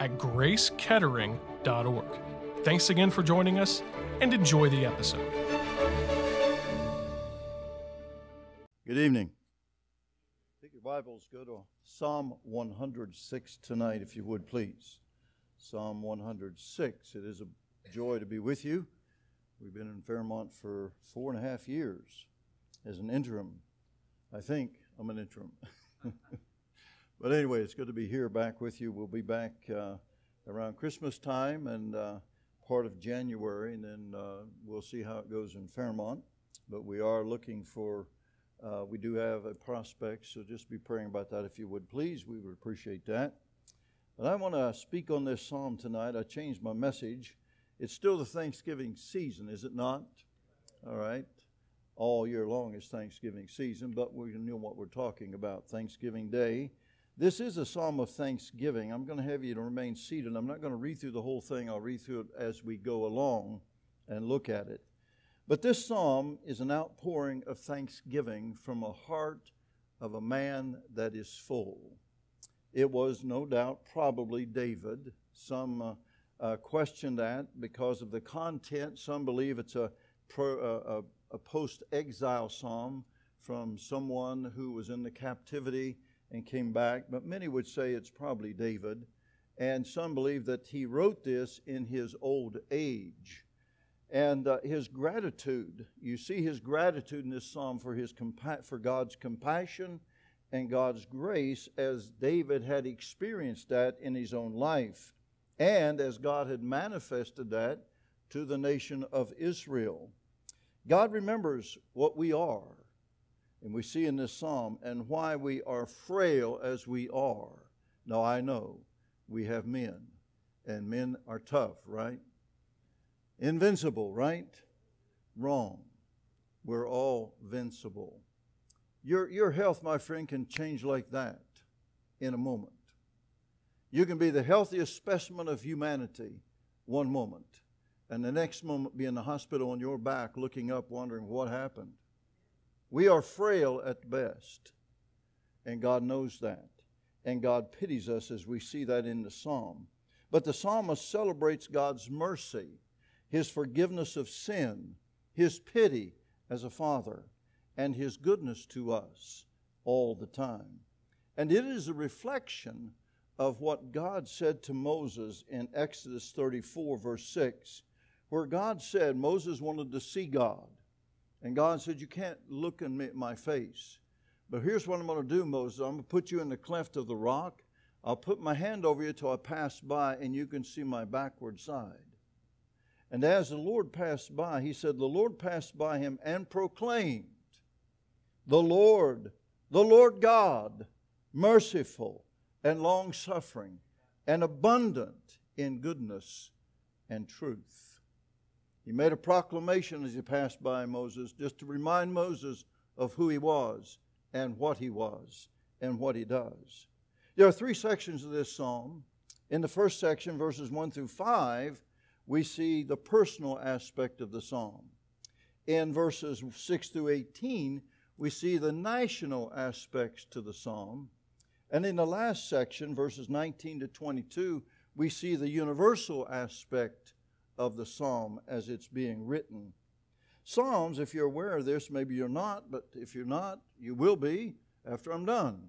at gracekettering.org. Thanks again for joining us and enjoy the episode. Good evening. Take your Bibles, go to Psalm 106 tonight, if you would, please. Psalm 106. It is a joy to be with you. We've been in Fairmont for four and a half years as an interim. I think I'm an interim. But anyway, it's good to be here back with you. We'll be back uh, around Christmas time and uh, part of January, and then uh, we'll see how it goes in Fairmont. But we are looking for, uh, we do have a prospect, so just be praying about that if you would, please. We would appreciate that. But I want to speak on this psalm tonight. I changed my message. It's still the Thanksgiving season, is it not? All right. All year long is Thanksgiving season, but we know what we're talking about. Thanksgiving Day this is a psalm of thanksgiving. I'm going to have you to remain seated. I'm not going to read through the whole thing, I'll read through it as we go along and look at it. But this psalm is an outpouring of thanksgiving from a heart of a man that is full. It was no doubt probably David. Some uh, uh, question that because of the content. Some believe it's a, pro, uh, a, a post exile psalm from someone who was in the captivity and came back, but many would say it's probably David. And some believe that he wrote this in his old age. And uh, his gratitude, you see his gratitude in this psalm for, his compa- for God's compassion and God's grace as David had experienced that in his own life, and as God had manifested that to the nation of Israel. God remembers what we are. And we see in this psalm, and why we are frail as we are. Now, I know we have men, and men are tough, right? Invincible, right? Wrong. We're all vincible. Your, your health, my friend, can change like that in a moment. You can be the healthiest specimen of humanity one moment, and the next moment be in the hospital on your back looking up, wondering what happened. We are frail at best, and God knows that. And God pities us as we see that in the psalm. But the psalmist celebrates God's mercy, his forgiveness of sin, his pity as a father, and his goodness to us all the time. And it is a reflection of what God said to Moses in Exodus 34, verse 6, where God said Moses wanted to see God. And God said, You can't look in my face. But here's what I'm going to do, Moses. I'm going to put you in the cleft of the rock. I'll put my hand over you till I pass by, and you can see my backward side. And as the Lord passed by, he said, The Lord passed by him and proclaimed, The Lord, the Lord God, merciful and long suffering, and abundant in goodness and truth. He made a proclamation as he passed by Moses, just to remind Moses of who he was and what he was and what he does. There are three sections of this psalm. In the first section, verses 1 through 5, we see the personal aspect of the psalm. In verses 6 through 18, we see the national aspects to the psalm. And in the last section, verses 19 to 22, we see the universal aspect of the psalm as it's being written. Psalms, if you're aware of this, maybe you're not, but if you're not, you will be after I'm done.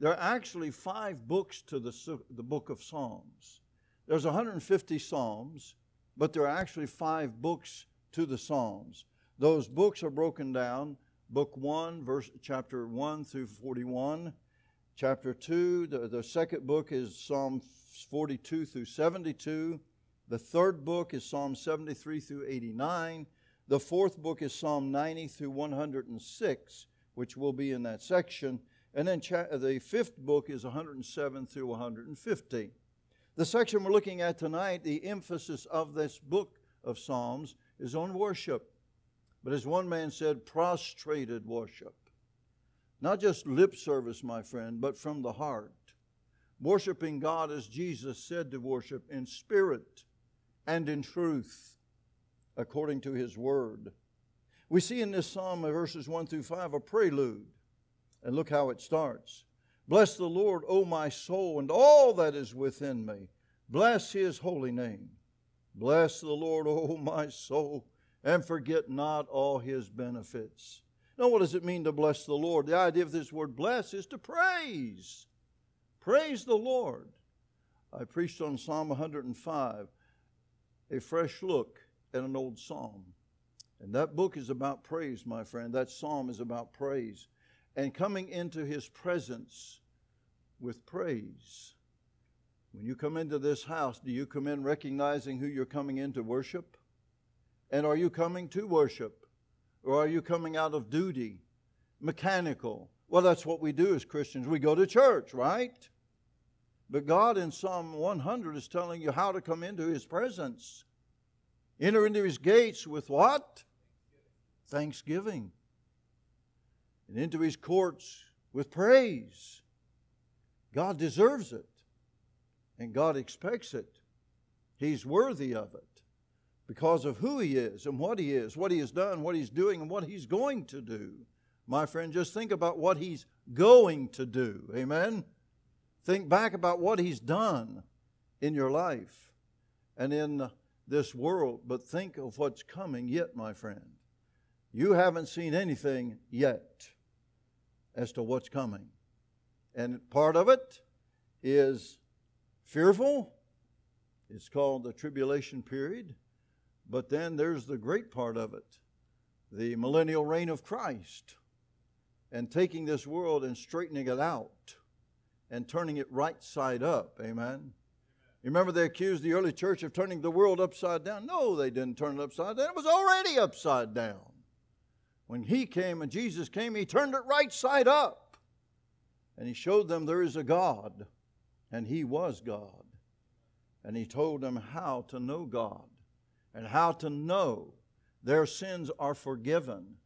There are actually five books to the, the book of Psalms. There's 150 Psalms, but there are actually five books to the Psalms. Those books are broken down book 1 verse chapter 1 through 41 chapter 2 the, the second book is psalm 42 through 72 the third book is Psalm 73 through 89. The fourth book is Psalm 90 through 106, which will be in that section. And then cha- the fifth book is 107 through 150. The section we're looking at tonight, the emphasis of this book of Psalms is on worship. But as one man said, prostrated worship. Not just lip service, my friend, but from the heart. Worshiping God as Jesus said to worship in spirit and in truth, according to His Word. We see in this psalm, verses 1 through 5, a prelude. And look how it starts. Bless the Lord, O my soul, and all that is within me. Bless his holy name. Bless the Lord, O my soul, and forget not all his benefits. Now, what does it mean to bless the Lord? The idea of this word bless is to praise. Praise the Lord. I preached on Psalm 105, a fresh look at an old psalm. And that book is about praise, my friend. That psalm is about praise and coming into his presence with praise. When you come into this house, do you come in recognizing who you're coming in to worship? And are you coming to worship? Or are you coming out of duty, mechanical? Well, that's what we do as Christians. We go to church, right? But God in Psalm 100 is telling you how to come into His presence. Enter into His gates with what? Thanksgiving and into his courts with praise. God deserves it, and God expects it. He's worthy of it because of who he is and what he is, what he has done, what he's doing, and what he's going to do. My friend, just think about what he's going to do. Amen? Think back about what he's done in your life and in this world, but think of what's coming yet, my friend. You haven't seen anything yet as to what's coming. And part of it is fearful. It's called the tribulation period. But then there's the great part of it the millennial reign of Christ and taking this world and straightening it out and turning it right side up. Amen. You remember they accused the early church of turning the world upside down? No, they didn't turn it upside down. It was already upside down. When he came and Jesus came, he turned it right side up. And he showed them there is a God, and he was God. And he told them how to know God and how to know their sins are forgiven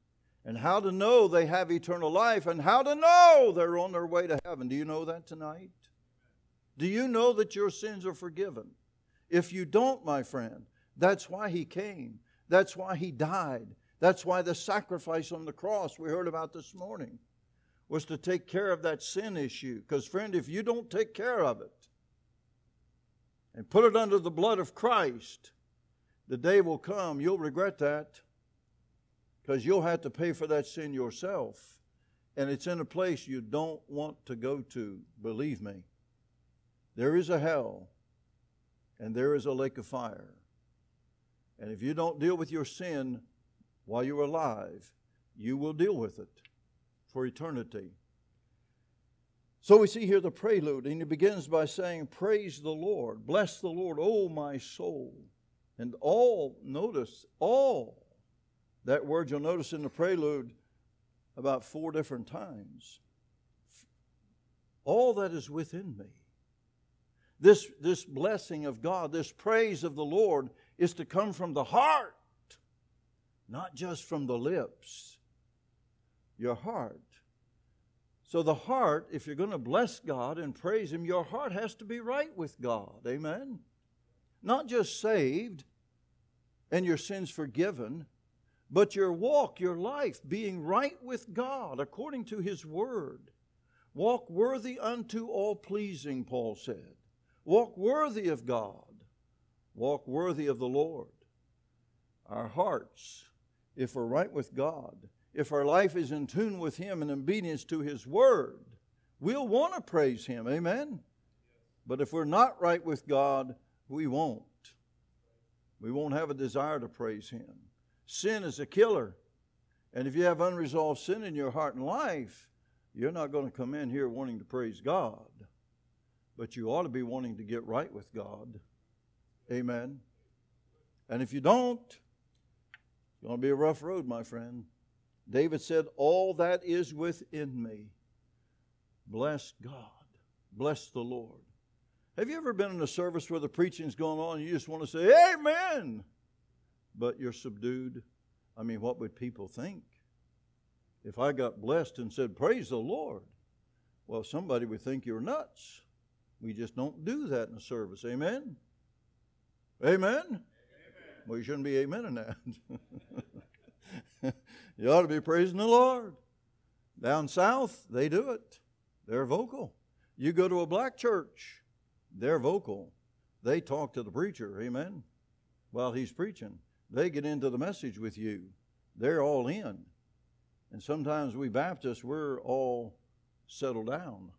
and how to know they have eternal life and how to know they're on their way to heaven. Do you know that tonight? Do you know that your sins are forgiven? If you don't, my friend, that's why he came. That's why he died. That's why the sacrifice on the cross we heard about this morning was to take care of that sin issue. Because, friend, if you don't take care of it and put it under the blood of Christ, the day will come you'll regret that because you'll have to pay for that sin yourself. And it's in a place you don't want to go to, believe me. There is a hell and there is a lake of fire. And if you don't deal with your sin while you're alive, you will deal with it for eternity. So we see here the prelude, and he begins by saying, Praise the Lord, bless the Lord, O my soul. And all, notice, all, that word you'll notice in the prelude about four different times. All that is within me. This, this blessing of God, this praise of the Lord, is to come from the heart not just from the lips, your heart. So, the heart, if you're going to bless God and praise Him, your heart has to be right with God. Amen? Not just saved and your sins forgiven, but your walk, your life, being right with God according to His Word. Walk worthy unto all pleasing, Paul said. Walk worthy of God. Walk worthy of the Lord. Our hearts if we're right with God, if our life is in tune with Him and obedience to His Word, we'll want to praise Him. Amen? But if we're not right with God, we won't. We won't have a desire to praise Him. Sin is a killer. And if you have unresolved sin in your heart and life, you're not going to come in here wanting to praise God. But you ought to be wanting to get right with God. Amen. And if you don't, it's going to be a rough road, my friend. David said, All that is within me, bless God, bless the Lord. Have you ever been in a service where the preaching's going on and you just want to say, Amen? But you're subdued? I mean, what would people think? If I got blessed and said, Praise the Lord, well, somebody would think you're nuts. We just don't do that in a service. Amen? Amen? Amen. Well, you shouldn't be amen in that. you ought to be praising the Lord. Down south, they do it. They're vocal. You go to a black church, they're vocal. They talk to the preacher, amen, while he's preaching. They get into the message with you. They're all in. And sometimes we Baptists, we're all settled down.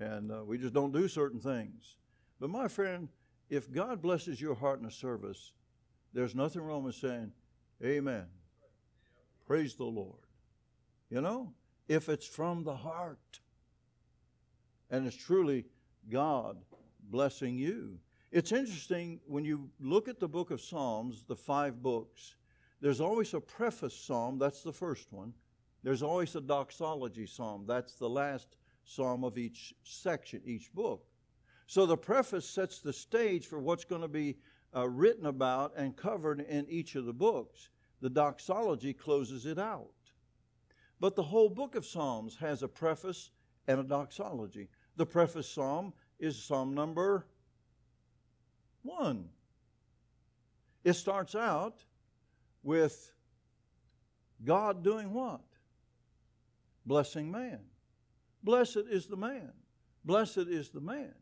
And uh, we just don't do certain things. But my friend, if God blesses your heart in a service, there's nothing wrong with saying, Amen. Praise the Lord. You know, if it's from the heart and it's truly God blessing you. It's interesting when you look at the book of Psalms, the five books, there's always a preface psalm, that's the first one. There's always a doxology psalm, that's the last psalm of each section, each book. So the preface sets the stage for what's going to be uh, written about and covered in each of the books. The doxology closes it out. But the whole book of Psalms has a preface and a doxology. The preface psalm is Psalm number one. It starts out with God doing what? Blessing man. Blessed is the man. Blessed is the man.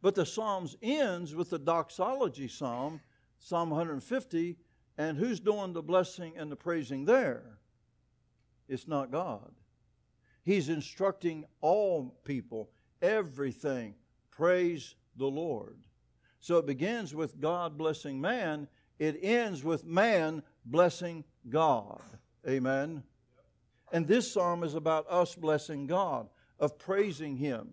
But the Psalms ends with the doxology psalm, Psalm 150, and who's doing the blessing and the praising there? It's not God. He's instructing all people everything. Praise the Lord. So it begins with God blessing man, it ends with man blessing God. Amen. And this psalm is about us blessing God, of praising Him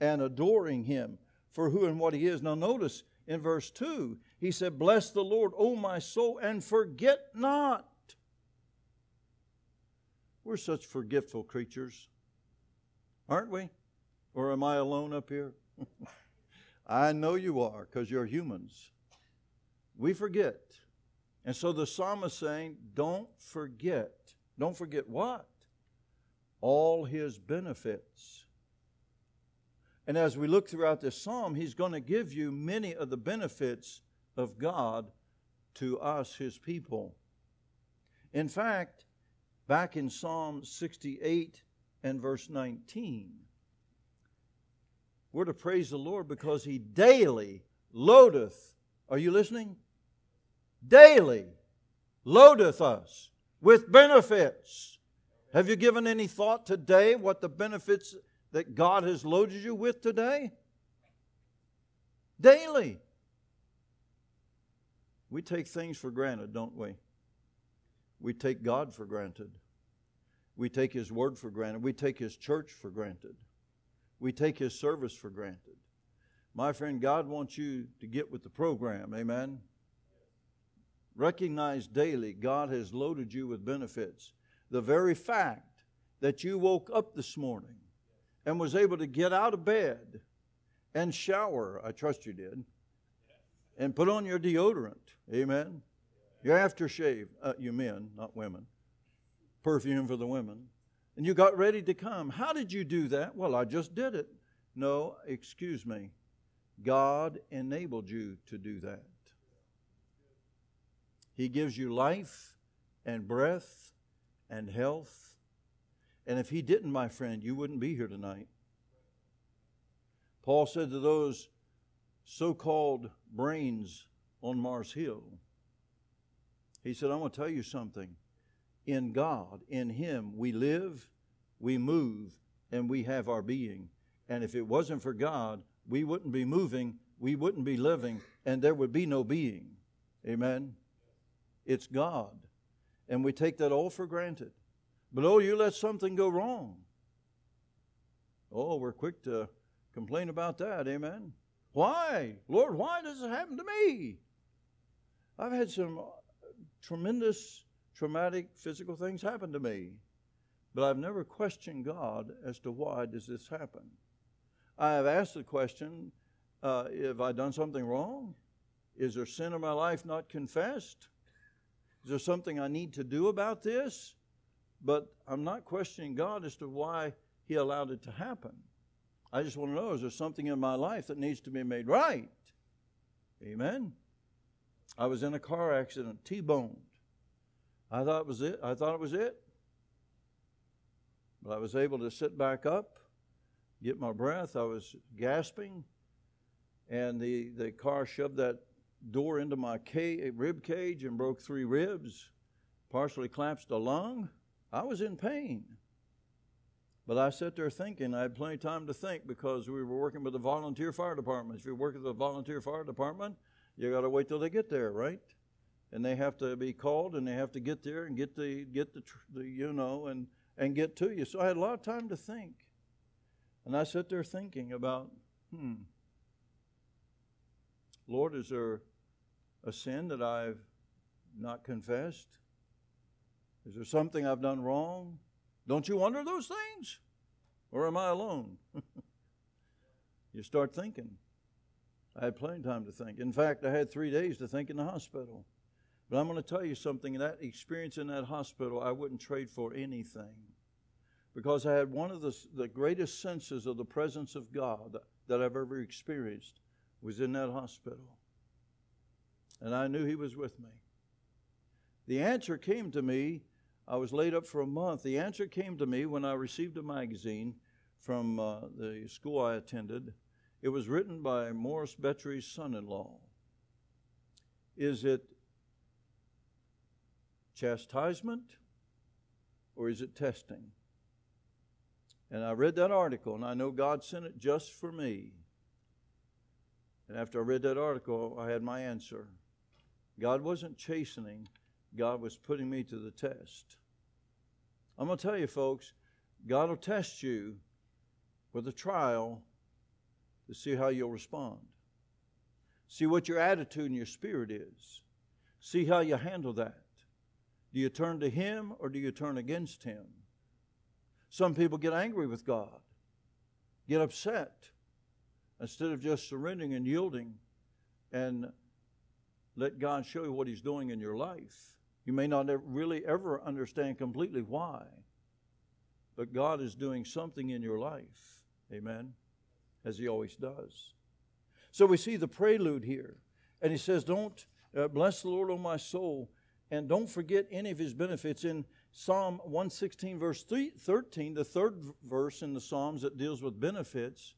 and adoring Him for who and what He is. Now, notice in verse 2, He said, Bless the Lord, O my soul, and forget not. We're such forgetful creatures, aren't we? Or am I alone up here? I know you are because you're humans. We forget. And so the psalmist saying, don't forget. Don't forget what? All his benefits. And as we look throughout this psalm, he's going to give you many of the benefits of God to us, his people. In fact, back in Psalm 68 and verse 19, we're to praise the Lord because He daily loadeth. Are you listening? Daily loadeth us with benefits. Have you given any thought today what the benefits that God has loaded you with today? Daily. We take things for granted, don't we? We take God for granted. We take His Word for granted. We take His church for granted. We take His service for granted. My friend, God wants you to get with the program. Amen. Recognize daily God has loaded you with benefits. The very fact that you woke up this morning and was able to get out of bed and shower, I trust you did, and put on your deodorant. Amen. Your aftershave, uh, you men, not women. Perfume for the women and you got ready to come. How did you do that? Well, I just did it. No, excuse me. God enabled you to do that. He gives you life and breath and health. And if He didn't, my friend, you wouldn't be here tonight. Paul said to those so called brains on Mars Hill, he said, I'm going to tell you something in God, in Him, we live, we move, and we have our being. And if it wasn't for God, we wouldn't be moving, we wouldn't be living, and there would be no being. Amen? It's God. And we take that all for granted. But oh, you let something go wrong. Oh, we're quick to complain about that. Amen? Why? Lord, why does it happen to me? I've had some uh, tremendous traumatic physical things happen to me. But I've never questioned God as to why does this happen. I have asked the question, uh, have I done something wrong? Is there sin in my life not confessed? Is there something I need to do about this? But I'm not questioning God as to why He allowed it to happen. I just want to know is there something in my life that needs to be made right? Amen. I was in a car accident, T-boned. I thought it was it. I thought it was it. But I was able to sit back up, get my breath. I was gasping, and the, the car shoved that door into my ca- rib cage and broke three ribs, partially collapsed a lung. I was in pain. But I sat there thinking, I had plenty of time to think because we were working with the volunteer fire department. If you work with the volunteer fire department, you got to wait till they get there, right? And they have to be called and they have to get there and get the, get the, the you know, and, and get to you. So I had a lot of time to think. And I sat there thinking about, hmm, Lord, is there a sin that I've not confessed? Is there something I've done wrong? Don't you wonder those things? Or am I alone? you start thinking. I had plenty of time to think. In fact, I had three days to think in the hospital. But I'm going to tell you something that experience in that hospital, I wouldn't trade for anything. Because I had one of the, the greatest senses of the presence of God that I've ever experienced was in that hospital. And I knew He was with me. The answer came to me I was laid up for a month. The answer came to me when I received a magazine from uh, the school I attended. It was written by Morris Bettry's son in law. Is it chastisement or is it testing? And I read that article, and I know God sent it just for me. And after I read that article, I had my answer. God wasn't chastening, God was putting me to the test. I'm going to tell you, folks, God will test you with a trial to see how you'll respond. See what your attitude and your spirit is. See how you handle that. Do you turn to Him or do you turn against Him? Some people get angry with God, get upset, instead of just surrendering and yielding and let God show you what He's doing in your life. You may not really ever understand completely why, but God is doing something in your life. Amen. As He always does. So we see the prelude here. And He says, Don't uh, bless the Lord, O my soul, and don't forget any of His benefits. In Psalm 116, verse 13, the third verse in the Psalms that deals with benefits,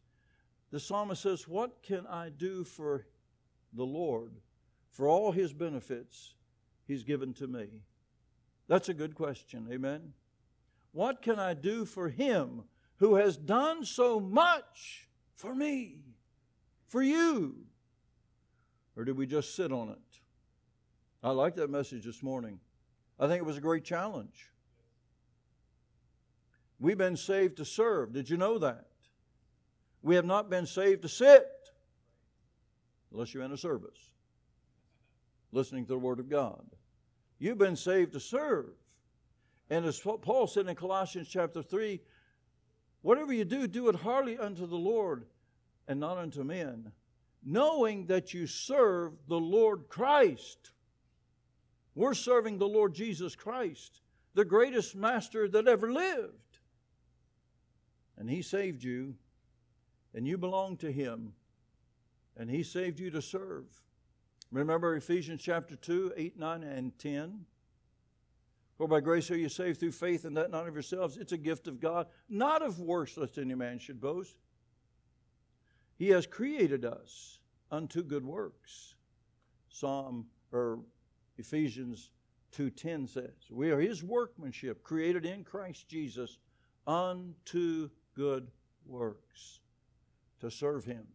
the psalmist says, What can I do for the Lord, for all His benefits? He's given to me? That's a good question. Amen. What can I do for Him who has done so much for me, for you? Or did we just sit on it? I like that message this morning. I think it was a great challenge. We've been saved to serve. Did you know that? We have not been saved to sit unless you're in a service, listening to the Word of God. You've been saved to serve. And as Paul said in Colossians chapter 3, whatever you do, do it heartily unto the Lord and not unto men, knowing that you serve the Lord Christ. We're serving the Lord Jesus Christ, the greatest master that ever lived. And He saved you, and you belong to Him, and He saved you to serve. Remember Ephesians chapter 2, 8, 9, and 10? For by grace are you saved through faith, and that not of yourselves. It's a gift of God, not of works, lest any man should boast. He has created us unto good works. Psalm or Ephesians 2:10 says, "We are his workmanship, created in Christ Jesus unto good works to serve him."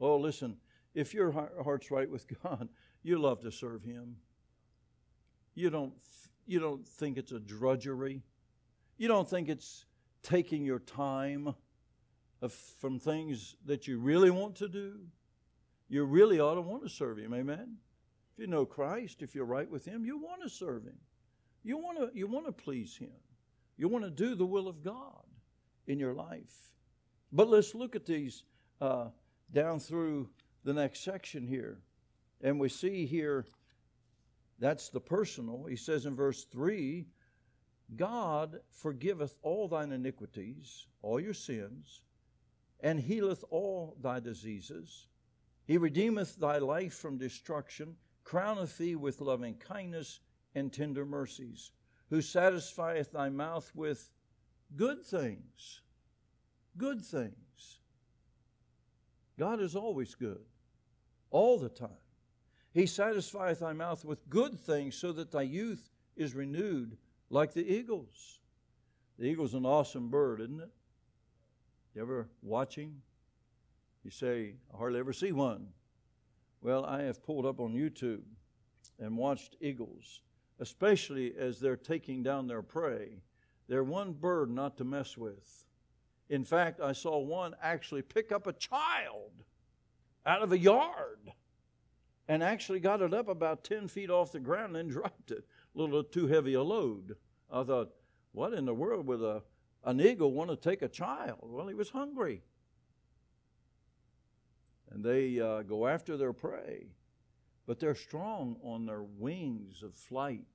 Oh, listen, if your heart's right with God, you love to serve Him. You don't, you don't think it's a drudgery. You don't think it's taking your time from things that you really want to do. You really ought to want to serve Him. Amen. If you know Christ, if you're right with Him, you want to serve Him. You want to, you want to please Him. You want to do the will of God in your life. But let's look at these uh, down through the next section here. And we see here that's the personal. He says in verse 3 God forgiveth all thine iniquities, all your sins, and healeth all thy diseases. He redeemeth thy life from destruction, crowneth thee with loving kindness and tender mercies, who satisfieth thy mouth with good things. Good things. God is always good, all the time. He satisfieth thy mouth with good things so that thy youth is renewed like the eagles. The eagle's an awesome bird, isn't it? You ever watch him? You say, I hardly ever see one. Well, I have pulled up on YouTube and watched eagles, especially as they're taking down their prey. They're one bird not to mess with. In fact, I saw one actually pick up a child out of a yard and actually got it up about 10 feet off the ground and dropped it. A little too heavy a load. I thought, what in the world would a, an eagle want to take a child? Well, he was hungry. And they uh, go after their prey, but they're strong on their wings of flight.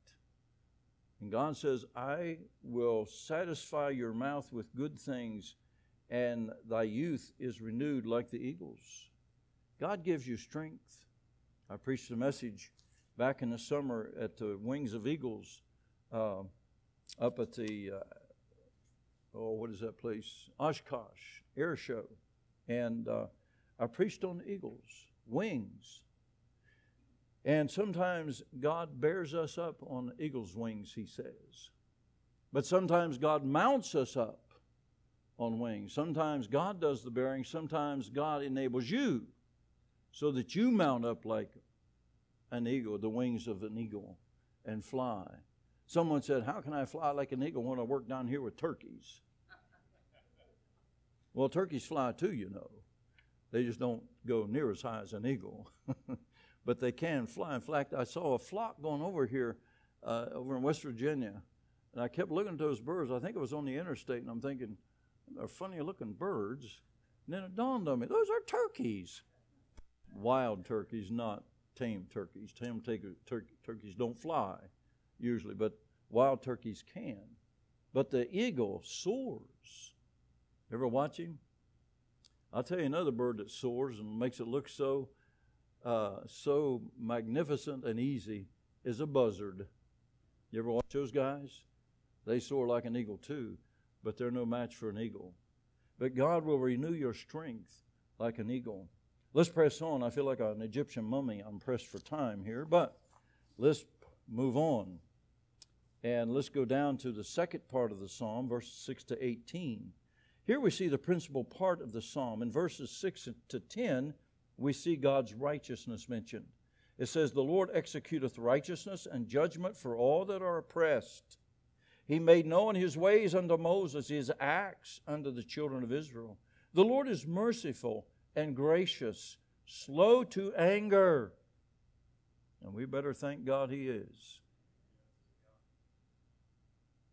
And God says, I will satisfy your mouth with good things, and thy youth is renewed like the eagles. God gives you strength. I preached a message back in the summer at the Wings of Eagles uh, up at the, uh, oh, what is that place? Oshkosh Air Show. And uh, I preached on eagles, wings. And sometimes God bears us up on eagle's wings, he says. But sometimes God mounts us up on wings. Sometimes God does the bearing, sometimes God enables you so that you mount up like an eagle, the wings of an eagle, and fly. Someone said, How can I fly like an eagle when I work down here with turkeys? well, turkeys fly too, you know. They just don't go near as high as an eagle, but they can fly. In fact, I saw a flock going over here, uh, over in West Virginia, and I kept looking at those birds. I think it was on the interstate, and I'm thinking, they're funny looking birds. And then it dawned on me, those are turkeys wild turkeys, not tame turkeys. Tame tur- turkeys don't fly usually, but wild turkeys can. But the eagle soars. Ever watch him? I'll tell you another bird that soars and makes it look so uh, so magnificent and easy is a buzzard. You ever watch those guys? They soar like an eagle too, but they're no match for an eagle. But God will renew your strength like an eagle. Let's press on. I feel like an Egyptian mummy. I'm pressed for time here, but let's move on. And let's go down to the second part of the psalm, verses 6 to 18. Here we see the principal part of the psalm. In verses 6 to 10, we see God's righteousness mentioned. It says, The Lord executeth righteousness and judgment for all that are oppressed. He made known his ways unto Moses, his acts unto the children of Israel. The Lord is merciful and gracious, slow to anger. And we better thank God He is.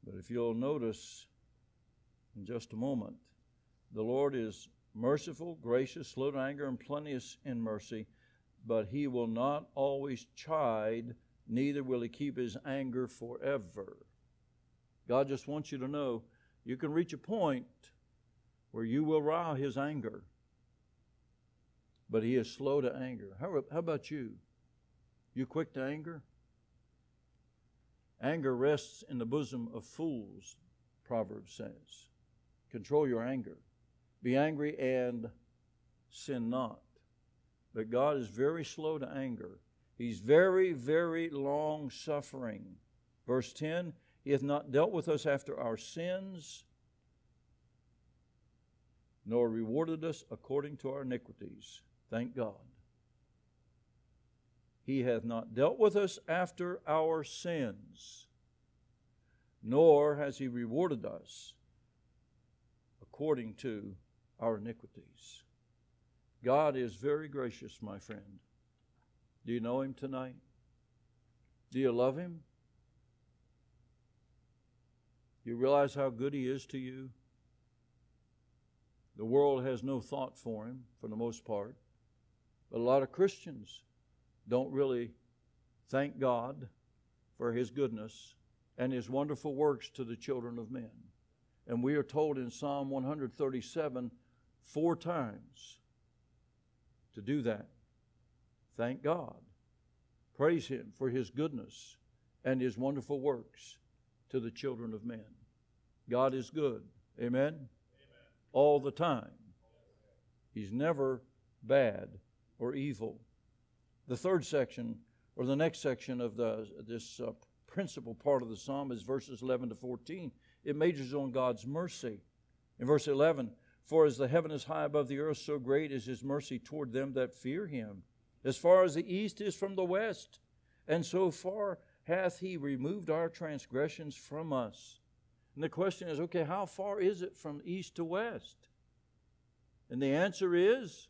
But if you'll notice in just a moment, the Lord is merciful, gracious, slow to anger, and plenteous in mercy, but He will not always chide, neither will He keep His anger forever. God just wants you to know you can reach a point where you will row His anger but he is slow to anger. How, how about you? You quick to anger? Anger rests in the bosom of fools, Proverbs says. Control your anger. Be angry and sin not. But God is very slow to anger. He's very, very long suffering. Verse 10 He hath not dealt with us after our sins, nor rewarded us according to our iniquities. Thank God. He hath not dealt with us after our sins, nor has He rewarded us according to our iniquities. God is very gracious, my friend. Do you know Him tonight? Do you love Him? You realize how good He is to you? The world has no thought for Him for the most part. But a lot of Christians don't really thank God for His goodness and His wonderful works to the children of men. And we are told in Psalm 137 four times to do that. Thank God. Praise Him for His goodness and His wonderful works to the children of men. God is good. Amen? Amen. All the time. He's never bad or evil. The third section, or the next section of the, this uh, principal part of the psalm, is verses 11 to 14. It majors on God's mercy. In verse 11, for as the heaven is high above the earth, so great is his mercy toward them that fear him. As far as the east is from the west, and so far hath he removed our transgressions from us. And the question is okay, how far is it from east to west? And the answer is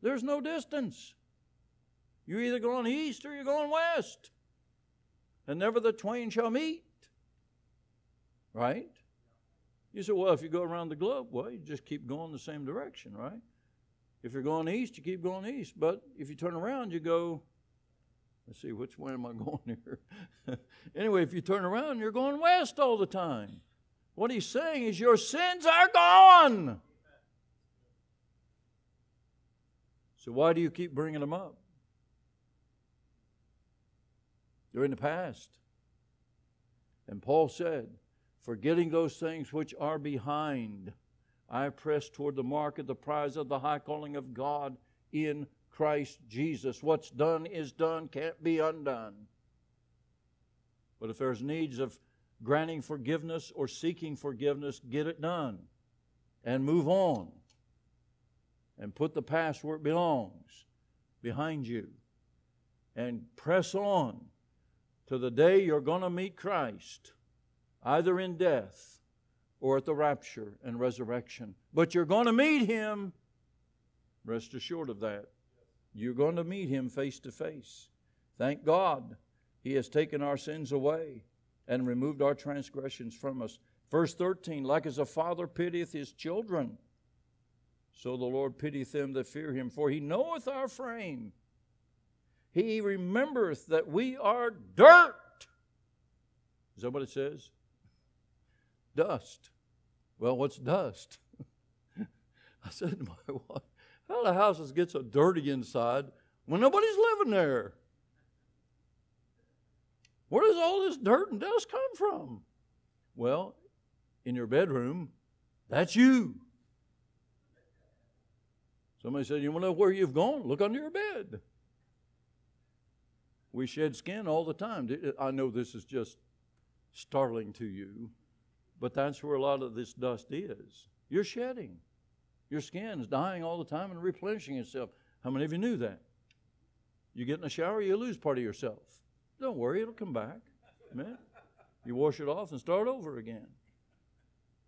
there's no distance. You're either going east or you're going west. And never the twain shall meet. Right? You say, well, if you go around the globe, well, you just keep going the same direction, right? If you're going east, you keep going east. But if you turn around, you go, let's see, which way am I going here? anyway, if you turn around, you're going west all the time. What he's saying is, your sins are gone. So why do you keep bringing them up? They're in the past. And Paul said, forgetting those things which are behind, I press toward the mark of the prize of the high calling of God in Christ Jesus. What's done is done, can't be undone. But if there's needs of granting forgiveness or seeking forgiveness, get it done and move on and put the past where it belongs behind you and press on to the day you're going to meet Christ, either in death or at the rapture and resurrection. But you're going to meet Him. Rest assured of that. You're going to meet Him face to face. Thank God He has taken our sins away and removed our transgressions from us. Verse 13, like as a father pitieth his children so the Lord pitieth them that fear him, for he knoweth our frame. He remembereth that we are dirt. Is that what it says? Dust. Well, what's dust? I said to my wife, How the houses get so dirty inside when nobody's living there? Where does all this dirt and dust come from? Well, in your bedroom, that's you. Somebody said, You want to know where you've gone? Look under your bed. We shed skin all the time. I know this is just startling to you, but that's where a lot of this dust is. You're shedding. Your skin is dying all the time and replenishing itself. How many of you knew that? You get in a shower, you lose part of yourself. Don't worry, it'll come back. Amen. You wash it off and start over again.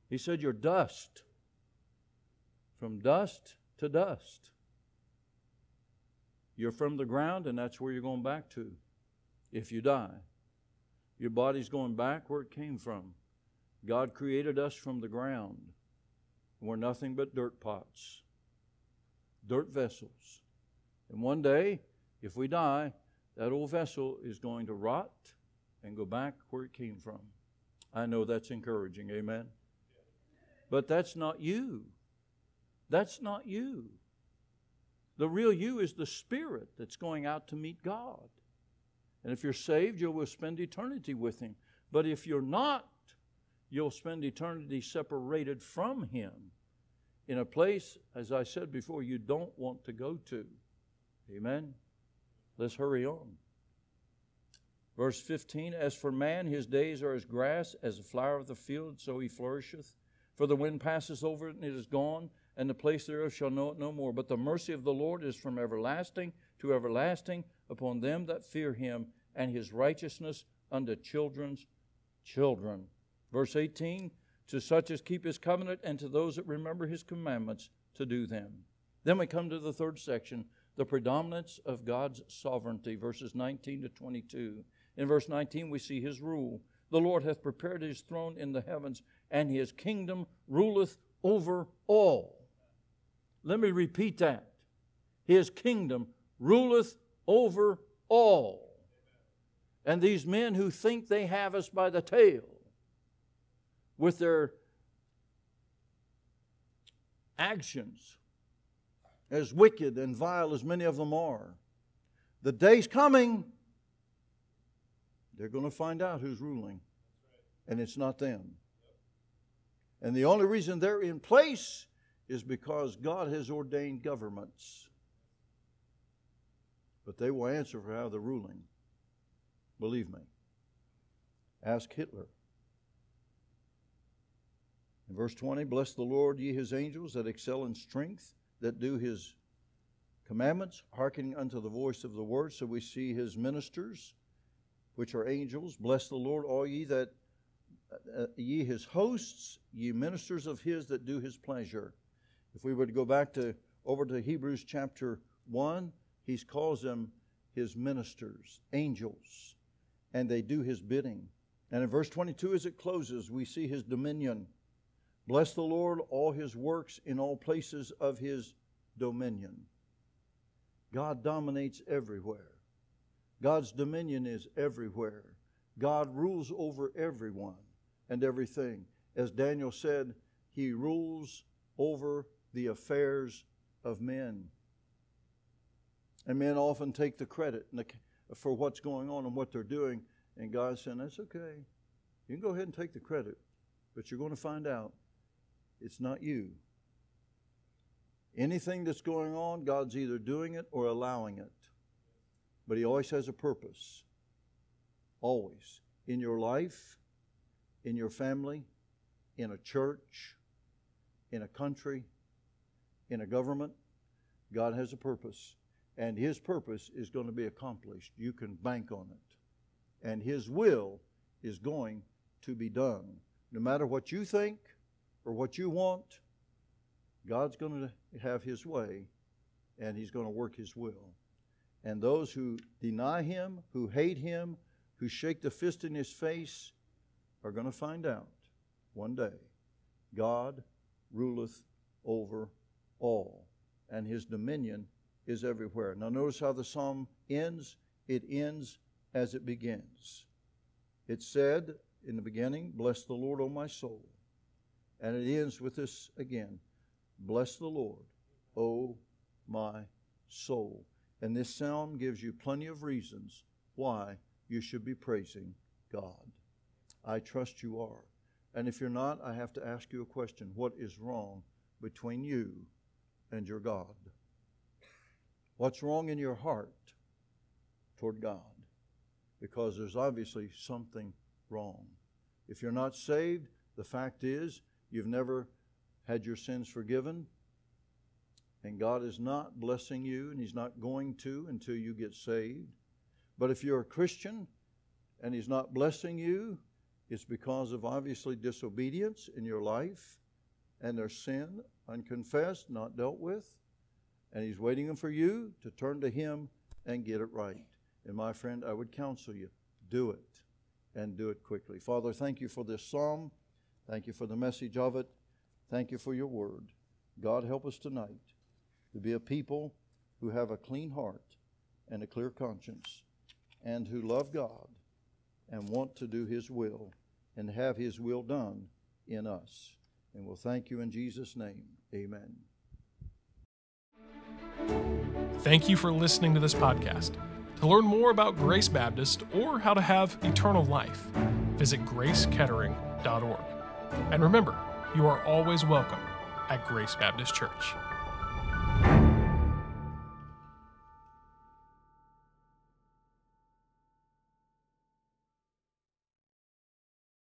He said, You're dust. From dust to dust. You're from the ground, and that's where you're going back to if you die. Your body's going back where it came from. God created us from the ground. We're nothing but dirt pots, dirt vessels. And one day, if we die, that old vessel is going to rot and go back where it came from. I know that's encouraging, amen? But that's not you. That's not you. The real you is the spirit that's going out to meet God. And if you're saved, you will spend eternity with Him. But if you're not, you'll spend eternity separated from Him in a place, as I said before, you don't want to go to. Amen? Let's hurry on. Verse 15 As for man, his days are as grass, as a flower of the field, so he flourisheth. For the wind passes over it, and it is gone, and the place thereof shall know it no more. But the mercy of the Lord is from everlasting to everlasting upon them that fear him, and his righteousness unto children's children. Verse 18 To such as keep his covenant, and to those that remember his commandments to do them. Then we come to the third section the predominance of God's sovereignty, verses 19 to 22. In verse 19, we see his rule. The Lord hath prepared his throne in the heavens, and his kingdom ruleth over all. Let me repeat that. his kingdom ruleth over all. And these men who think they have us by the tail, with their actions, as wicked and vile as many of them are, the day's coming, they're going to find out who's ruling, and it's not them. And the only reason they're in place is because God has ordained governments. But they will answer for how they're ruling. Believe me. Ask Hitler. In verse 20, bless the Lord, ye his angels that excel in strength, that do his commandments, hearkening unto the voice of the word. So we see his ministers, which are angels. Bless the Lord, all ye that uh, ye his hosts, ye ministers of his that do his pleasure. If we were to go back to over to Hebrews chapter 1, he calls them his ministers, angels, and they do his bidding. And in verse 22, as it closes, we see his dominion. Bless the Lord, all his works in all places of his dominion. God dominates everywhere. God's dominion is everywhere. God rules over everyone and everything. As Daniel said, he rules over the affairs of men. And men often take the credit for what's going on and what they're doing. And God's saying, That's okay. You can go ahead and take the credit, but you're going to find out it's not you. Anything that's going on, God's either doing it or allowing it. But He always has a purpose. Always. In your life, in your family, in a church, in a country, in a government. God has a purpose, and His purpose is going to be accomplished. You can bank on it. And His will is going to be done. No matter what you think or what you want, God's going to have His way, and He's going to work His will. And those who deny Him, who hate Him, who shake the fist in His face, are going to find out one day God ruleth over all, and his dominion is everywhere. Now, notice how the psalm ends. It ends as it begins. It said in the beginning, Bless the Lord, O my soul. And it ends with this again Bless the Lord, O my soul. And this psalm gives you plenty of reasons why you should be praising God. I trust you are. And if you're not, I have to ask you a question. What is wrong between you and your God? What's wrong in your heart toward God? Because there's obviously something wrong. If you're not saved, the fact is you've never had your sins forgiven, and God is not blessing you, and He's not going to until you get saved. But if you're a Christian and He's not blessing you, it's because of obviously disobedience in your life and there's sin unconfessed, not dealt with. And He's waiting for you to turn to Him and get it right. And my friend, I would counsel you do it and do it quickly. Father, thank you for this psalm. Thank you for the message of it. Thank you for your word. God, help us tonight to be a people who have a clean heart and a clear conscience and who love God and want to do His will and have His will done in us. And we'll thank you in Jesus' name. Amen. Thank you for listening to this podcast. To learn more about Grace Baptist or how to have eternal life, visit gracekettering.org. And remember, you are always welcome at Grace Baptist Church.